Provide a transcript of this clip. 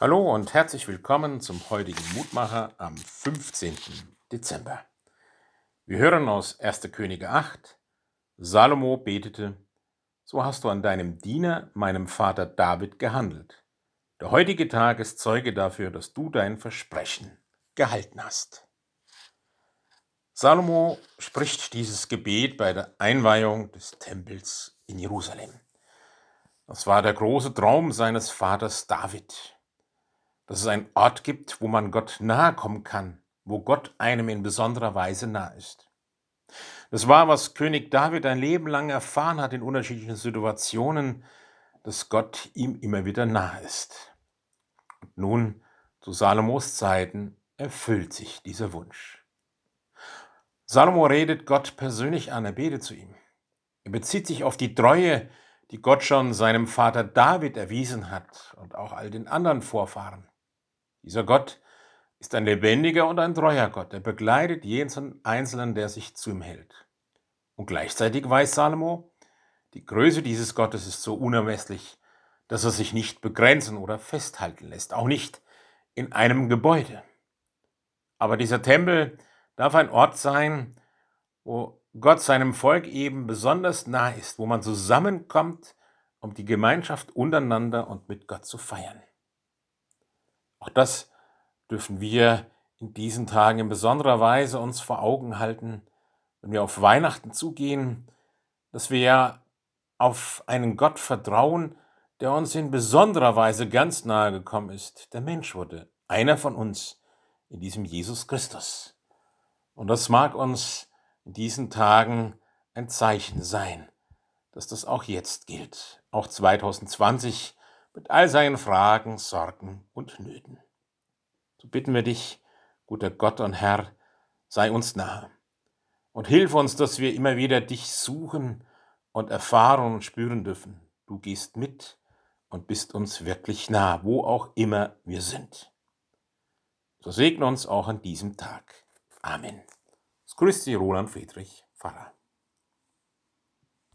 Hallo und herzlich willkommen zum heutigen Mutmacher am 15. Dezember. Wir hören aus 1. Könige 8. Salomo betete, so hast du an deinem Diener, meinem Vater David, gehandelt. Der heutige Tag ist Zeuge dafür, dass du dein Versprechen gehalten hast. Salomo spricht dieses Gebet bei der Einweihung des Tempels in Jerusalem. Das war der große Traum seines Vaters David, dass es einen Ort gibt, wo man Gott nahe kommen kann, wo Gott einem in besonderer Weise nahe ist. Das war, was König David ein Leben lang erfahren hat in unterschiedlichen Situationen, dass Gott ihm immer wieder nahe ist. Und nun, zu Salomos Zeiten, erfüllt sich dieser Wunsch. Salomo redet Gott persönlich an, er betet zu ihm. Er bezieht sich auf die Treue, die Gott schon seinem Vater David erwiesen hat und auch all den anderen Vorfahren. Dieser Gott ist ein lebendiger und ein treuer Gott. Er begleitet jeden Einzelnen, der sich zu ihm hält. Und gleichzeitig weiß Salomo, die Größe dieses Gottes ist so unermesslich, dass er sich nicht begrenzen oder festhalten lässt, auch nicht in einem Gebäude. Aber dieser Tempel darf ein Ort sein, wo Gott seinem Volk eben besonders nah ist, wo man zusammenkommt, um die Gemeinschaft untereinander und mit Gott zu feiern. Auch das dürfen wir in diesen Tagen in besonderer Weise uns vor Augen halten, wenn wir auf Weihnachten zugehen, dass wir ja auf einen Gott vertrauen, der uns in besonderer Weise ganz nahe gekommen ist, der Mensch wurde, einer von uns in diesem Jesus Christus. Und das mag uns in diesen Tagen ein Zeichen sein, dass das auch jetzt gilt, auch 2020 mit all seinen Fragen, Sorgen und Nöten. So bitten wir dich, guter Gott und Herr, sei uns nahe und hilf uns, dass wir immer wieder dich suchen und erfahren und spüren dürfen. Du gehst mit und bist uns wirklich nah, wo auch immer wir sind. So segne uns auch an diesem Tag. Amen. Es grüßt Sie Roland Friedrich, Pfarrer.